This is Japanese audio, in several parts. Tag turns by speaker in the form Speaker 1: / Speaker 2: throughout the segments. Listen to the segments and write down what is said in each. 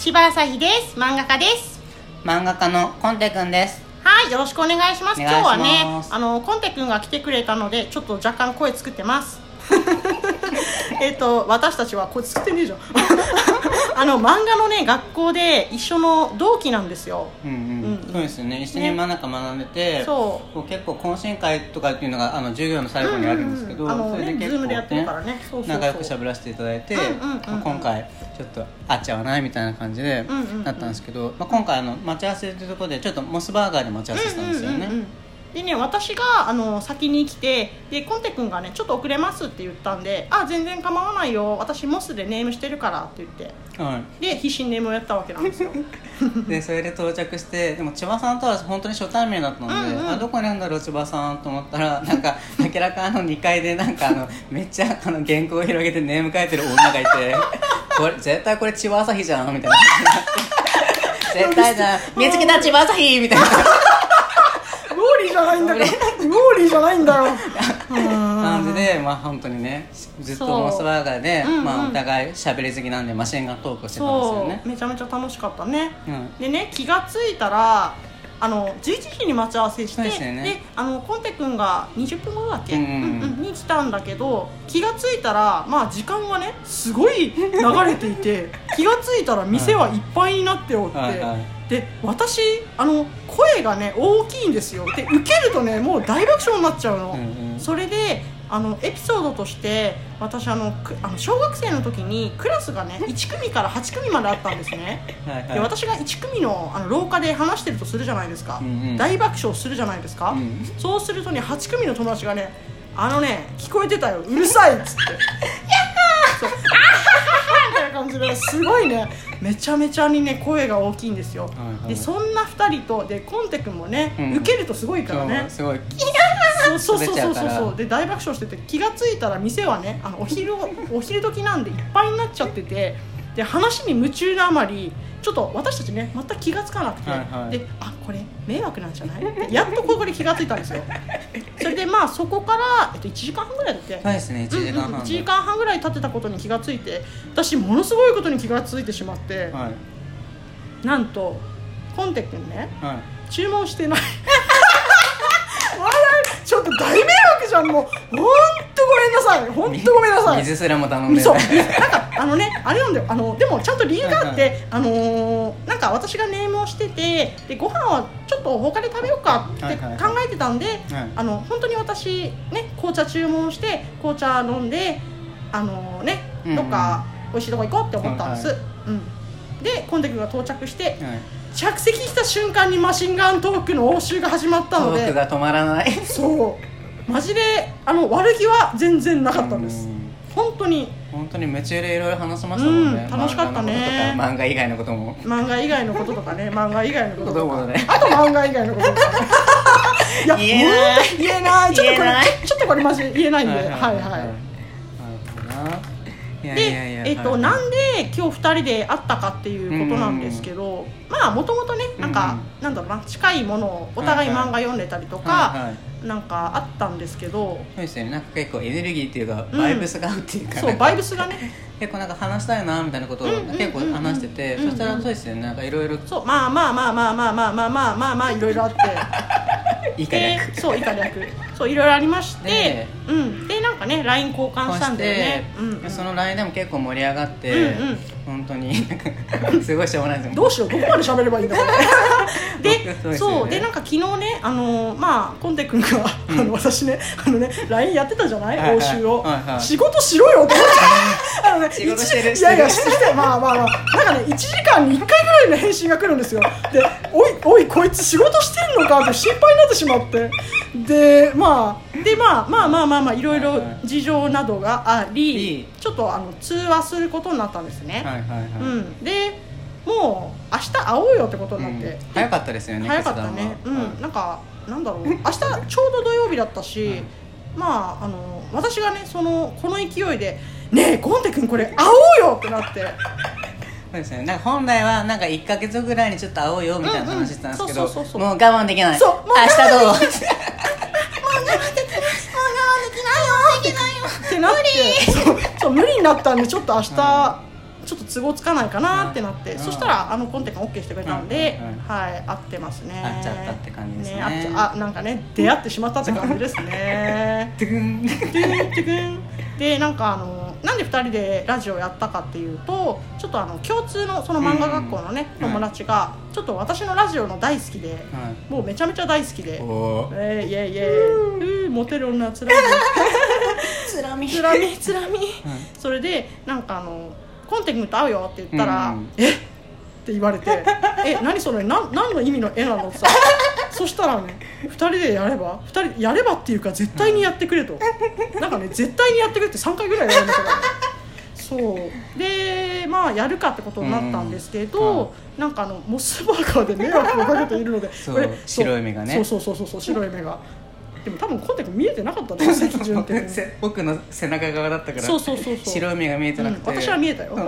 Speaker 1: 千葉朝日です。漫画家です。
Speaker 2: 漫画家のコンテくんです。
Speaker 1: はいよろしくお願いします。今日はねあのコンテ君が来てくれたのでちょっと若干声作ってます。えっと私たちは声作ってねえじゃんあの漫画のね学校で一緒の同期なんですよ。
Speaker 2: うんうん、
Speaker 1: うん。
Speaker 2: そうですよね。一緒にん中学んでて、
Speaker 1: そ
Speaker 2: こう結構懇親会とかっていうのがあの授業の最後にあるんですけど、
Speaker 1: うんうんうん。あのね
Speaker 2: それで結構
Speaker 1: ズームでやってるからね。そうそうそう。
Speaker 2: 仲良く喋らせていただいて、
Speaker 1: うんうんうんうん。
Speaker 2: 今回ちょっと会っちゃわないみたいな感じで
Speaker 1: うんうんうん。
Speaker 2: なったんですけど、まあ、今回あの待ち合わせというところでちょっとモスバーガーで待ち合わせしたんですよね、
Speaker 1: うんうんうんうんでね私があの先に来てでコンテ君がねちょっと遅れますって言ったんであ全然構わないよ私モスでネームしてるからって言って。
Speaker 2: は
Speaker 1: で必死にネームをやったわけなんですよ。
Speaker 2: い、でそれで到着してでも千葉さんとは本当に初対面だったので、
Speaker 1: うんうん。
Speaker 2: あどこにあるんだろう千葉さんと思ったら なんか明らかあの2階でなんかあのめっちゃあの原稿を広げてネーム書いてる女がいて これ絶対これ千葉朝日じゃんみたいな。絶対じゃん。見つけた千葉朝日みたいな
Speaker 1: ゃないんだから。ウォーリーじゃないんだよ。
Speaker 2: 感じでまあ本当にねずっとモスバーガーで、
Speaker 1: そううんうん。
Speaker 2: まあ、お互い喋り好きなんでマシンガントークをしてたんですよ
Speaker 1: そ
Speaker 2: ね
Speaker 1: う。めちゃめちゃ楽しかったね、
Speaker 2: うん。
Speaker 1: でね気がついたらあの11時に待ち合わせして
Speaker 2: でね。
Speaker 1: あのコンテ君が20分後だっけ、
Speaker 2: うんうんうん。
Speaker 1: に来たんだけど気がついたらまあ時間がねすごい流れていて 気がついたら店はいっぱいになっておって、
Speaker 2: はいはい。
Speaker 1: で私あの声がね大きいんですよ。で受けるとねもう大爆笑になっちゃうの、
Speaker 2: うんうん。
Speaker 1: それであのエピソードとして私あのくあの小学生の時にクラスがね1組から8組まであったんですね。
Speaker 2: はいはい。
Speaker 1: で私が1組のあの廊下で話してるとするじゃないですか、
Speaker 2: うんうん
Speaker 1: 大爆笑するじゃないですか、
Speaker 2: うん
Speaker 1: そうするとね8組の友達がねあのね聞こえてたよ。うるさいっつって。そう。あはははみたいな感じですごいね。めちゃめちゃにね声が大きいんですよ、
Speaker 2: はいはい
Speaker 1: でそんな2人とでコンテ君もね、
Speaker 2: うん。
Speaker 1: 受けるとすごいからね。
Speaker 2: すごい
Speaker 1: そうそうそう
Speaker 2: 滑っちゃう
Speaker 1: そうで大爆笑してて気がついたら店はねあのお昼お昼時なんでいっぱいになっちゃっててで話に夢中なあまりちょっと私たちね全く気がつかなくて、
Speaker 2: はいはい。
Speaker 1: であこれ迷惑なんじゃない？ってやっとここで気がついたんですよ。それでまあそこから、えっと、1時間半ぐらいだっけ
Speaker 2: そうですね1時間
Speaker 1: うんうん
Speaker 2: 半
Speaker 1: 1時間半ぐらい経ってたことに気がついて私ものすごいことに気がついてしまって、
Speaker 2: はい。
Speaker 1: なんとコンテ君ね
Speaker 2: はい。
Speaker 1: 注文してないちょっと大迷惑じゃんもう。ほんとごめんなさい。ほんとごめんなさい。
Speaker 2: 水すらも頼んで
Speaker 1: そう。なんかあのねあれなんだよ。あのでもちゃんと理由があって、
Speaker 2: はい
Speaker 1: あのーなんか私がネームをしててでご飯はちょっと他で食べようかって
Speaker 2: はい
Speaker 1: 考
Speaker 2: はい。
Speaker 1: えてたんで、あの本当に私ね紅茶注文して紅茶飲んであのね
Speaker 2: うんうん。
Speaker 1: どっか美味しいとこ行こうって思ったんです、
Speaker 2: はい
Speaker 1: うん。でコンテ君が到着して
Speaker 2: はい
Speaker 1: 着席した瞬間にマシンガントークの応酬が始まったので
Speaker 2: トークが止まらない。
Speaker 1: そう。マジであの悪気は全然なかったんです。
Speaker 2: うん。
Speaker 1: 本当に。
Speaker 2: 本当に夢中でいろいろ話しましたもんね、
Speaker 1: うん楽しかったね。
Speaker 2: 漫画以外のことも。
Speaker 1: 漫画以外のこととかね漫画以外のこととか。
Speaker 2: ね。
Speaker 1: あと漫画以外のこととか。ね いや
Speaker 2: 言えない。
Speaker 1: 言えない。ちょっとこれちょっとこれマジで言えないんで。はいはい
Speaker 2: なるほどないや
Speaker 1: でえっと
Speaker 2: はい。
Speaker 1: なんで今日2人で会ったかっていうことなんですけどまあもともとねなんか
Speaker 2: うん。
Speaker 1: なんだろうな近いものをお互い漫画読んでたりと
Speaker 2: はい
Speaker 1: か
Speaker 2: はい
Speaker 1: なんかあったんですけど
Speaker 2: そうですよね。なんか結構エネルギーっていうか
Speaker 1: うん。
Speaker 2: バイブスが合うっていうか、
Speaker 1: そうバイブスがね。
Speaker 2: 結構なんか話したいなみたいなことを結構話してて、そしたらそうですよね。なんかいろいろ
Speaker 1: そうまあまあまあまあまあまあまあまあまあまあいろいろあって。
Speaker 2: いいか
Speaker 1: で
Speaker 2: 略
Speaker 1: そう以下略。そういろいろありまして
Speaker 2: で
Speaker 1: うん。でかね LINE 交換したんだよね。うんうん。
Speaker 2: その LINE でも結構盛り上がって、
Speaker 1: うんうん。
Speaker 2: 本当に すごいしょうもないですよ。
Speaker 1: どうしようどこまで喋ればいいんだこれで
Speaker 2: そうでね。
Speaker 1: そう。でなんか昨日ねあのーまあコンテ君が、あの私ねあのね LINE やってたじゃない、
Speaker 2: はいはい。
Speaker 1: 応酬を、
Speaker 2: はいはい。
Speaker 1: 仕事しろよって思って あのね
Speaker 2: 仕事してる
Speaker 1: 一いやいや
Speaker 2: し
Speaker 1: ててまあまあまあ。なんかね1時間に1回ぐらいの返信が来るんですよ。でおいおいこいつ仕事してんのかって心配になってしまってでまあでまあまあまあまあまあいろいろ事情などがあり、
Speaker 2: いい。
Speaker 1: ちょっとあの通話することになったんですね、
Speaker 2: はいはいはい、
Speaker 1: うん、でもう明日会おうよってことになって、
Speaker 2: うん。早かったですよね
Speaker 1: 早かったね。うん。なんかなんだろう。明日ちょうど土曜日だったし、まああの私がねそのこの勢いで「ねえゴンテ君これ会おうよ!」ってなって。
Speaker 2: そうですね。なんか本来はなんか1か月ぐらいにちょっと会おうよみたいな話してたんですけど、
Speaker 1: うんうんそうそうそうそう。
Speaker 2: もう我慢できない。
Speaker 1: そう。もう
Speaker 2: 明日どう
Speaker 1: もう我慢できないもう我慢できないよできなってそう。そう無理になったんでちょっと明日、ちょっと都合つかないかなってなって、
Speaker 2: うん。
Speaker 1: そしたらあのコンテが OK してくれたんで、はい合ってますね。
Speaker 2: 合っちゃったって感じですね。
Speaker 1: 合っちゃあなんかね出会ってしまったって感じですね。
Speaker 2: トゥクン。
Speaker 1: トゥン。でなんかあのなんで2人でラジオやったかっていうとちょっとあの共通のその漫画学校のね、
Speaker 2: うん。
Speaker 1: 友達がちょっと私のラジオの大好きで、もうめちゃめちゃ大好きでえー、イエイイエイ。モテる女つらい
Speaker 2: つらみ。
Speaker 1: つらみ。つらみ。それでなんかあのコンテ君と会うよって言ったら「
Speaker 2: うん。
Speaker 1: え？っ?」って言われて「え何それ？なん何の意味の絵なの?」ってさ？そしたらね2人でやれば2人やればっていうか絶対にやってくれと、なんかね絶対にやってくれって3回ぐらい言われましたからそう。でまあやるかってことになったんですけど、
Speaker 2: うん。はい
Speaker 1: なんかあのモスバーガーで迷惑をかけているので
Speaker 2: そう。
Speaker 1: これ
Speaker 2: 白い目がね。
Speaker 1: そうそうそうそう白い目がでも多分コンテ君見えてなかったんだよ席順って
Speaker 2: せ僕の背中側だったから
Speaker 1: そうそうそうそう。
Speaker 2: 白い目が見えてなくて、
Speaker 1: うん私は見えたよ。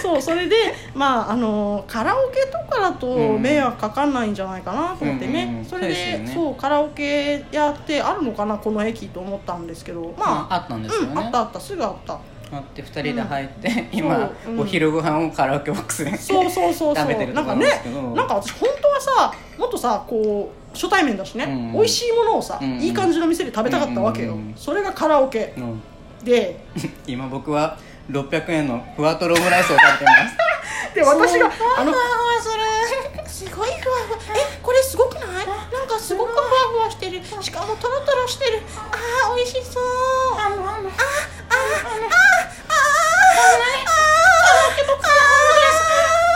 Speaker 1: そうそれでまああのカラオケとかだと
Speaker 2: うん。
Speaker 1: 迷惑かかんないんじゃないかなと思ってね、
Speaker 2: うんうんうん。
Speaker 1: それで
Speaker 2: ね。
Speaker 1: そうカラオケやってあるのかなこの駅と思ったんですけど。まあ、
Speaker 2: あったんですよね。
Speaker 1: うん、あったあったすぐあった
Speaker 2: あって2人で入って、今、
Speaker 1: そううん。
Speaker 2: お昼ご飯をカラオケボックスで
Speaker 1: そうそうそうそう。
Speaker 2: 食べてると
Speaker 1: かね
Speaker 2: なん
Speaker 1: か私本当はさもっとさこう初対面だしね、
Speaker 2: うん。
Speaker 1: 美味しいものをさ、
Speaker 2: うん。
Speaker 1: いい感じの店で食べたかったわけよ、
Speaker 2: うん。うんうん
Speaker 1: それがカラオケ。
Speaker 2: うん。
Speaker 1: で
Speaker 2: 今僕は600円のふわとろオムライスを食べてます。
Speaker 1: で私があの
Speaker 3: すごいふわふわ。えこれすごくない？なんかすごくふわふわしてる。しかもとろとろしてる。あー美味しそう。あの。ああああああ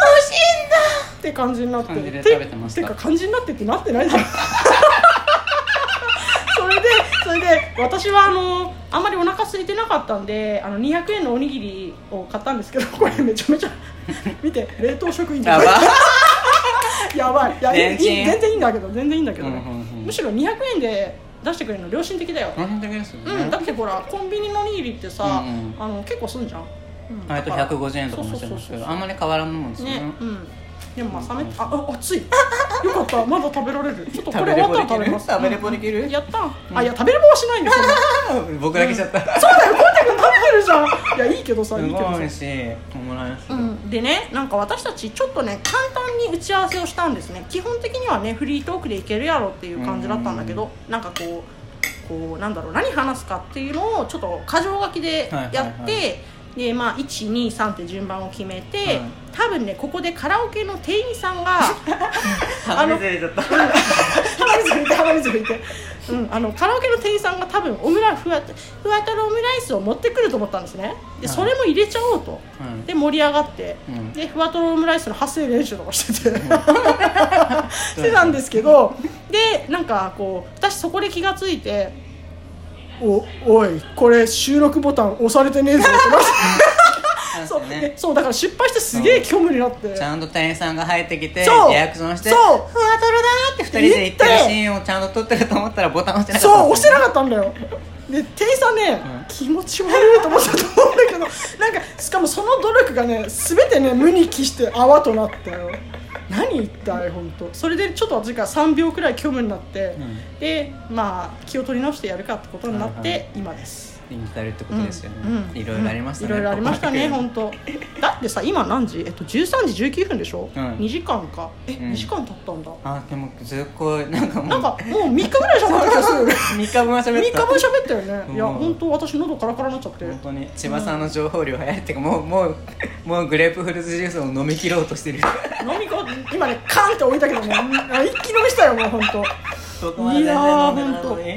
Speaker 3: あ美味しいんだ
Speaker 1: って感じになって
Speaker 2: 感じで食べてました
Speaker 1: てか感じになってってなってないじゃんそれでそれで私はあのあんまりお腹空いてなかったんであの200円のおにぎりを買ったんですけどこれめちゃめちゃ見て冷凍食品
Speaker 2: やば
Speaker 1: やばいいやいい全然いいんだけど全然いいんだけどね、
Speaker 2: うんうんうん
Speaker 1: むしろ200円で出してくれるの良心的だよ、
Speaker 2: 何だけですよね、
Speaker 1: うん、だってほらコンビニのおにぎりってさ、
Speaker 2: うんうん。
Speaker 1: あの結構すんじゃん、うん
Speaker 2: あれと
Speaker 1: だから
Speaker 2: 150円とかもしてますけどあんまり変わらんもんですよね。
Speaker 1: ねうん。でもまあ冷めああ熱い。よかった。まだ食べられる。ちょっとこれ終わったら食べます。
Speaker 2: 食べればできる？
Speaker 1: うん。やった。あいや食べればはしないんですよ
Speaker 2: 僕だけしちゃった、
Speaker 1: そうだよるじゃんいやいいけどさ
Speaker 2: す
Speaker 1: いいけどさ。
Speaker 2: ごいしいオムライス、
Speaker 1: うん、でねなんか私たちちょっとね簡単に打ち合わせをしたんですね。基本的にはねフリートークでいけるやろっていう感じだったんだけどなんかこうこうなんだろう何話すかっていうのをちょっと箇条書きでやって、
Speaker 2: はいはい。は
Speaker 1: でまあ123って順番を決めて、
Speaker 2: はい
Speaker 1: 多分ねここでカラオケの店員さんが
Speaker 2: 鼻水出ち
Speaker 1: てて、うん、あのカラオケの店員さんが多分オムラふわふわとろオムライスを持ってくると思ったんですね。で
Speaker 2: はい。
Speaker 1: それも入れちゃおうと、
Speaker 2: うん
Speaker 1: で盛り上がって、
Speaker 2: うん。
Speaker 1: でふわとろオムライスの発声練習とかしてて。してたんですけど。でなんかこう私そこで気がついて「おおいこれ収録ボタン押されてねえぞ」ってなってそう
Speaker 2: ね
Speaker 1: でそうだから失敗してすげえ虚無になって。
Speaker 2: ちゃんと店員さんが入ってきてリアクションして
Speaker 1: そう。
Speaker 2: ふわとろだーって二人で言ってるシーンをちゃんと撮ってると思ったらボタン押してなかった
Speaker 1: そう押してなかったんだよ。で店員さんね、
Speaker 2: うん。
Speaker 1: 気持ち悪いと思ってたと思うんだけど なんかしかもその努力がね全てね無に帰して泡となったよ。何言ったい本当それでちょっと私が3秒くらい虚無になって、
Speaker 2: ん。
Speaker 1: でまあ気を取り直してやるかってことになって、
Speaker 2: はいはい
Speaker 1: 今です
Speaker 2: に至るってことですよね、
Speaker 1: うんうん。
Speaker 2: いろいろありましたね、
Speaker 1: いろいろありましたね本当。だってさ今何時？えっと13時19分でしょ、
Speaker 2: うん。
Speaker 1: 2時間か。え、
Speaker 2: うん。
Speaker 1: 2時間経ったんだ。
Speaker 2: あでもずっこいなんかもう。
Speaker 1: なんかもう3日ぐらい喋った。気がするよね
Speaker 2: 3日分は喋
Speaker 1: 3日
Speaker 2: った
Speaker 1: 分喋ったよね、いや
Speaker 2: うん
Speaker 1: 本当私喉カラカラになっちゃって。
Speaker 2: 本当に千葉さんの情報量早いっていうかもうもうもうグレープフルーツジュースを飲み切ろうとしてる。
Speaker 1: 飲みこ今ねカンって置いたけどね一気飲みしたよもう本当。
Speaker 2: いのに。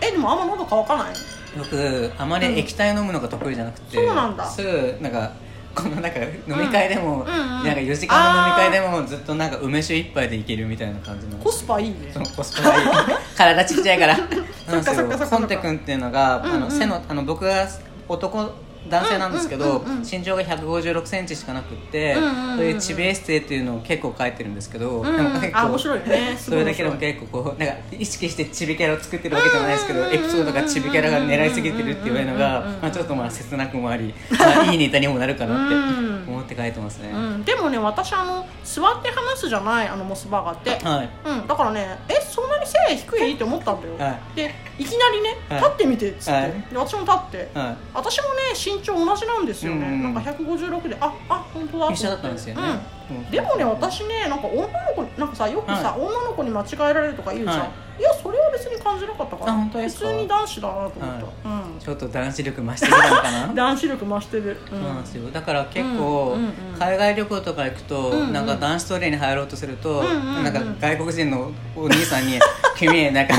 Speaker 1: えでもあんま喉乾かない？
Speaker 2: 僕あまり液体飲むのが得意じゃなくて、
Speaker 1: そうなんだ。
Speaker 2: すぐなんかこのなんか飲み会でも、
Speaker 1: うん。うんうん。
Speaker 2: なんか4時間の飲み会でもずっとなんか梅酒一杯でいけるみたいな感じの。
Speaker 1: コスパいいね。
Speaker 2: そうコスパがいい。体ちっちゃいから。なんですよ
Speaker 1: そっかそっかそっか。
Speaker 2: コンテ君っていうのが、あ
Speaker 1: うんうん
Speaker 2: の背のあの僕が男男性なんですけど、身長が1 5 6センチしかなくって、そういうチビエッセイっていうのを結構書いてるんですけど、結構
Speaker 1: あ面白いよね。す
Speaker 2: それだけでも結構こうなんか意識してチビキャラを作ってるわけじゃないですけど、エピソードがチビキャラが狙いすぎてるっていうのが、まあ、ちょっとまあ切なくもあり、まあ、いいネタにもなるかなって
Speaker 1: うん
Speaker 2: 思って書いてますね、
Speaker 1: うん、でもね私あの座って話すじゃないあのモスバーガーって、
Speaker 2: はい。
Speaker 1: うん、だからねえそんなに背低い？って思ったんだよ、
Speaker 2: は
Speaker 1: でいきなりね
Speaker 2: はい。
Speaker 1: 立ってみてっつって、
Speaker 2: はい。
Speaker 1: で私も立って、
Speaker 2: は
Speaker 1: 私もね身長同じなんですよね、
Speaker 2: うんうん。
Speaker 1: なんか156でああ本当だ
Speaker 2: い一緒だったんですよね、
Speaker 1: うん。でもね私ねなんか女の子なんかさよくさ、
Speaker 2: は
Speaker 1: 女の子に間違えられるとか言うじゃん、、
Speaker 2: はい
Speaker 1: やそれは感じなかったから
Speaker 2: あ本当ですか？
Speaker 1: 普通に男子だなと思った、うん。
Speaker 2: ちょっと男子力増してきたのかな？
Speaker 1: 男子力増してる、うん。
Speaker 2: そうなんですよ。だから結構、
Speaker 1: うんうんうん
Speaker 2: 海外旅行とか行くと、
Speaker 1: んうん
Speaker 2: なんか男子トイレに入ろうとすると、
Speaker 1: んうんうん
Speaker 2: なんか外国人のお兄さんに「君なんか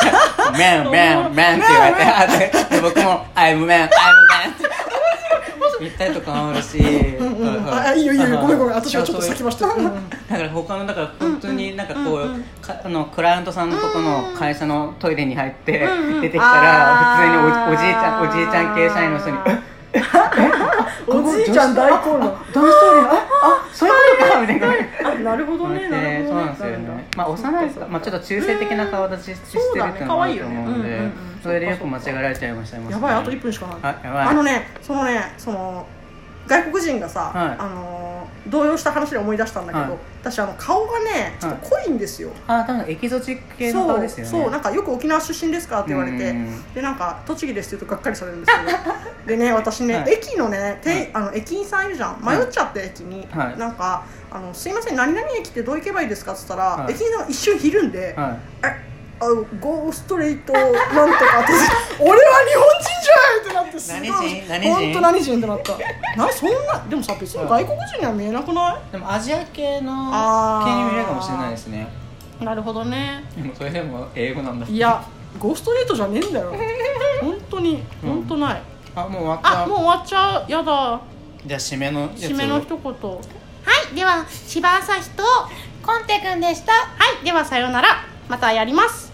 Speaker 2: 「メンメンメン」って言われてあでで僕も「I'm man I'm man」って。言ったりとかもあるし、
Speaker 1: うあいいよいいよごめんごめん私はちょっと先走ってる、うんうん。
Speaker 2: だから他のだから本当になんかこう、あのクライアントさんのとこの会社のトイレに入って出てきたら普通におおじいちゃんおじいちゃん系社員の人に「
Speaker 1: おじいちゃん大混乱
Speaker 2: 男子トイレのああそういうことか」みたいな。
Speaker 1: あなるほどね
Speaker 2: そうなんですよね。まあ幼いですか、まあちょっと中性的な顔立ちしてるっていうのもあると思うんで
Speaker 1: そ
Speaker 2: れでよく間違えられちゃいましたよ。
Speaker 1: やばいあと1分しかない。
Speaker 2: あやばい。
Speaker 1: あのねそのねその外国人がさ、
Speaker 2: はい。
Speaker 1: あのー動揺した話で思い出したんだけど、
Speaker 2: はい。
Speaker 1: 私あの顔がねちょっと濃いんですよ、
Speaker 2: あ、多分エキゾチック系の顔ですよね。
Speaker 1: そうなんかよく沖縄出身ですかって言われて
Speaker 2: うん
Speaker 1: でなんか栃木ですって言うとがっかりされるんですけど でね私ね、
Speaker 2: はい。
Speaker 1: 駅のね、あの駅員さんいるじゃん。迷っちゃって駅に、
Speaker 2: はい。
Speaker 1: なんかあの「すいません何々駅ってどう行けばいいですか?」っつったら、
Speaker 2: はい。
Speaker 1: 駅員さんが一瞬ひるんで「
Speaker 2: はい。
Speaker 1: えあのゴーストレートなんとかって俺は日本人じゃんってなってすごい。
Speaker 2: 何人？何人？
Speaker 1: 本当何人ってなった。なそんなでもさ別に外国人には見えなくな
Speaker 2: でもアジア系の系に見えるかもしれないですね。
Speaker 1: いなるほどね。
Speaker 2: でもそれでも英語なんだ。
Speaker 1: いやゴーストレートじゃねえんだよ。本当に
Speaker 2: うん。
Speaker 1: 本当ない、
Speaker 2: あ、もう終わった。
Speaker 1: あもう終わっちゃう？やだ。
Speaker 2: じゃあ締めのやつを
Speaker 1: 締めの一言。
Speaker 3: はいでは柴朝日とコンテくんでした。
Speaker 1: はいではさようなら。またやります